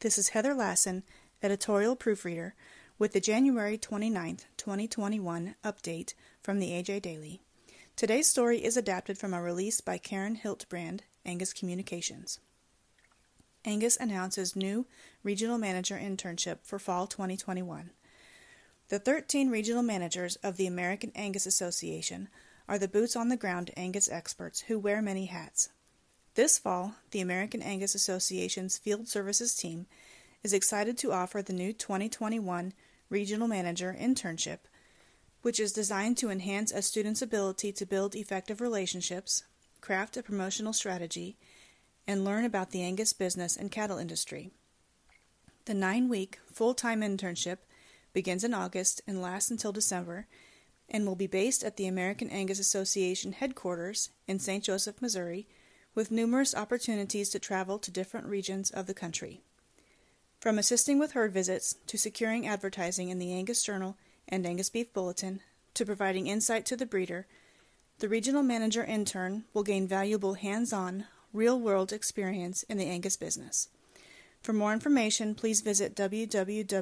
This is Heather Lassen, editorial proofreader, with the January 29th, 2021 update from the AJ Daily. Today's story is adapted from a release by Karen Hiltbrand, Angus Communications. Angus announces new regional manager internship for fall 2021. The 13 regional managers of the American Angus Association are the boots on the ground Angus experts who wear many hats. This fall, the American Angus Association's Field Services team is excited to offer the new 2021 Regional Manager Internship, which is designed to enhance a student's ability to build effective relationships, craft a promotional strategy, and learn about the Angus business and cattle industry. The nine week, full time internship begins in August and lasts until December and will be based at the American Angus Association headquarters in St. Joseph, Missouri with numerous opportunities to travel to different regions of the country. From assisting with herd visits to securing advertising in the Angus Journal and Angus Beef Bulletin to providing insight to the breeder, the regional manager intern will gain valuable hands on, real world experience in the Angus business. For more information, please visit www.angus.org.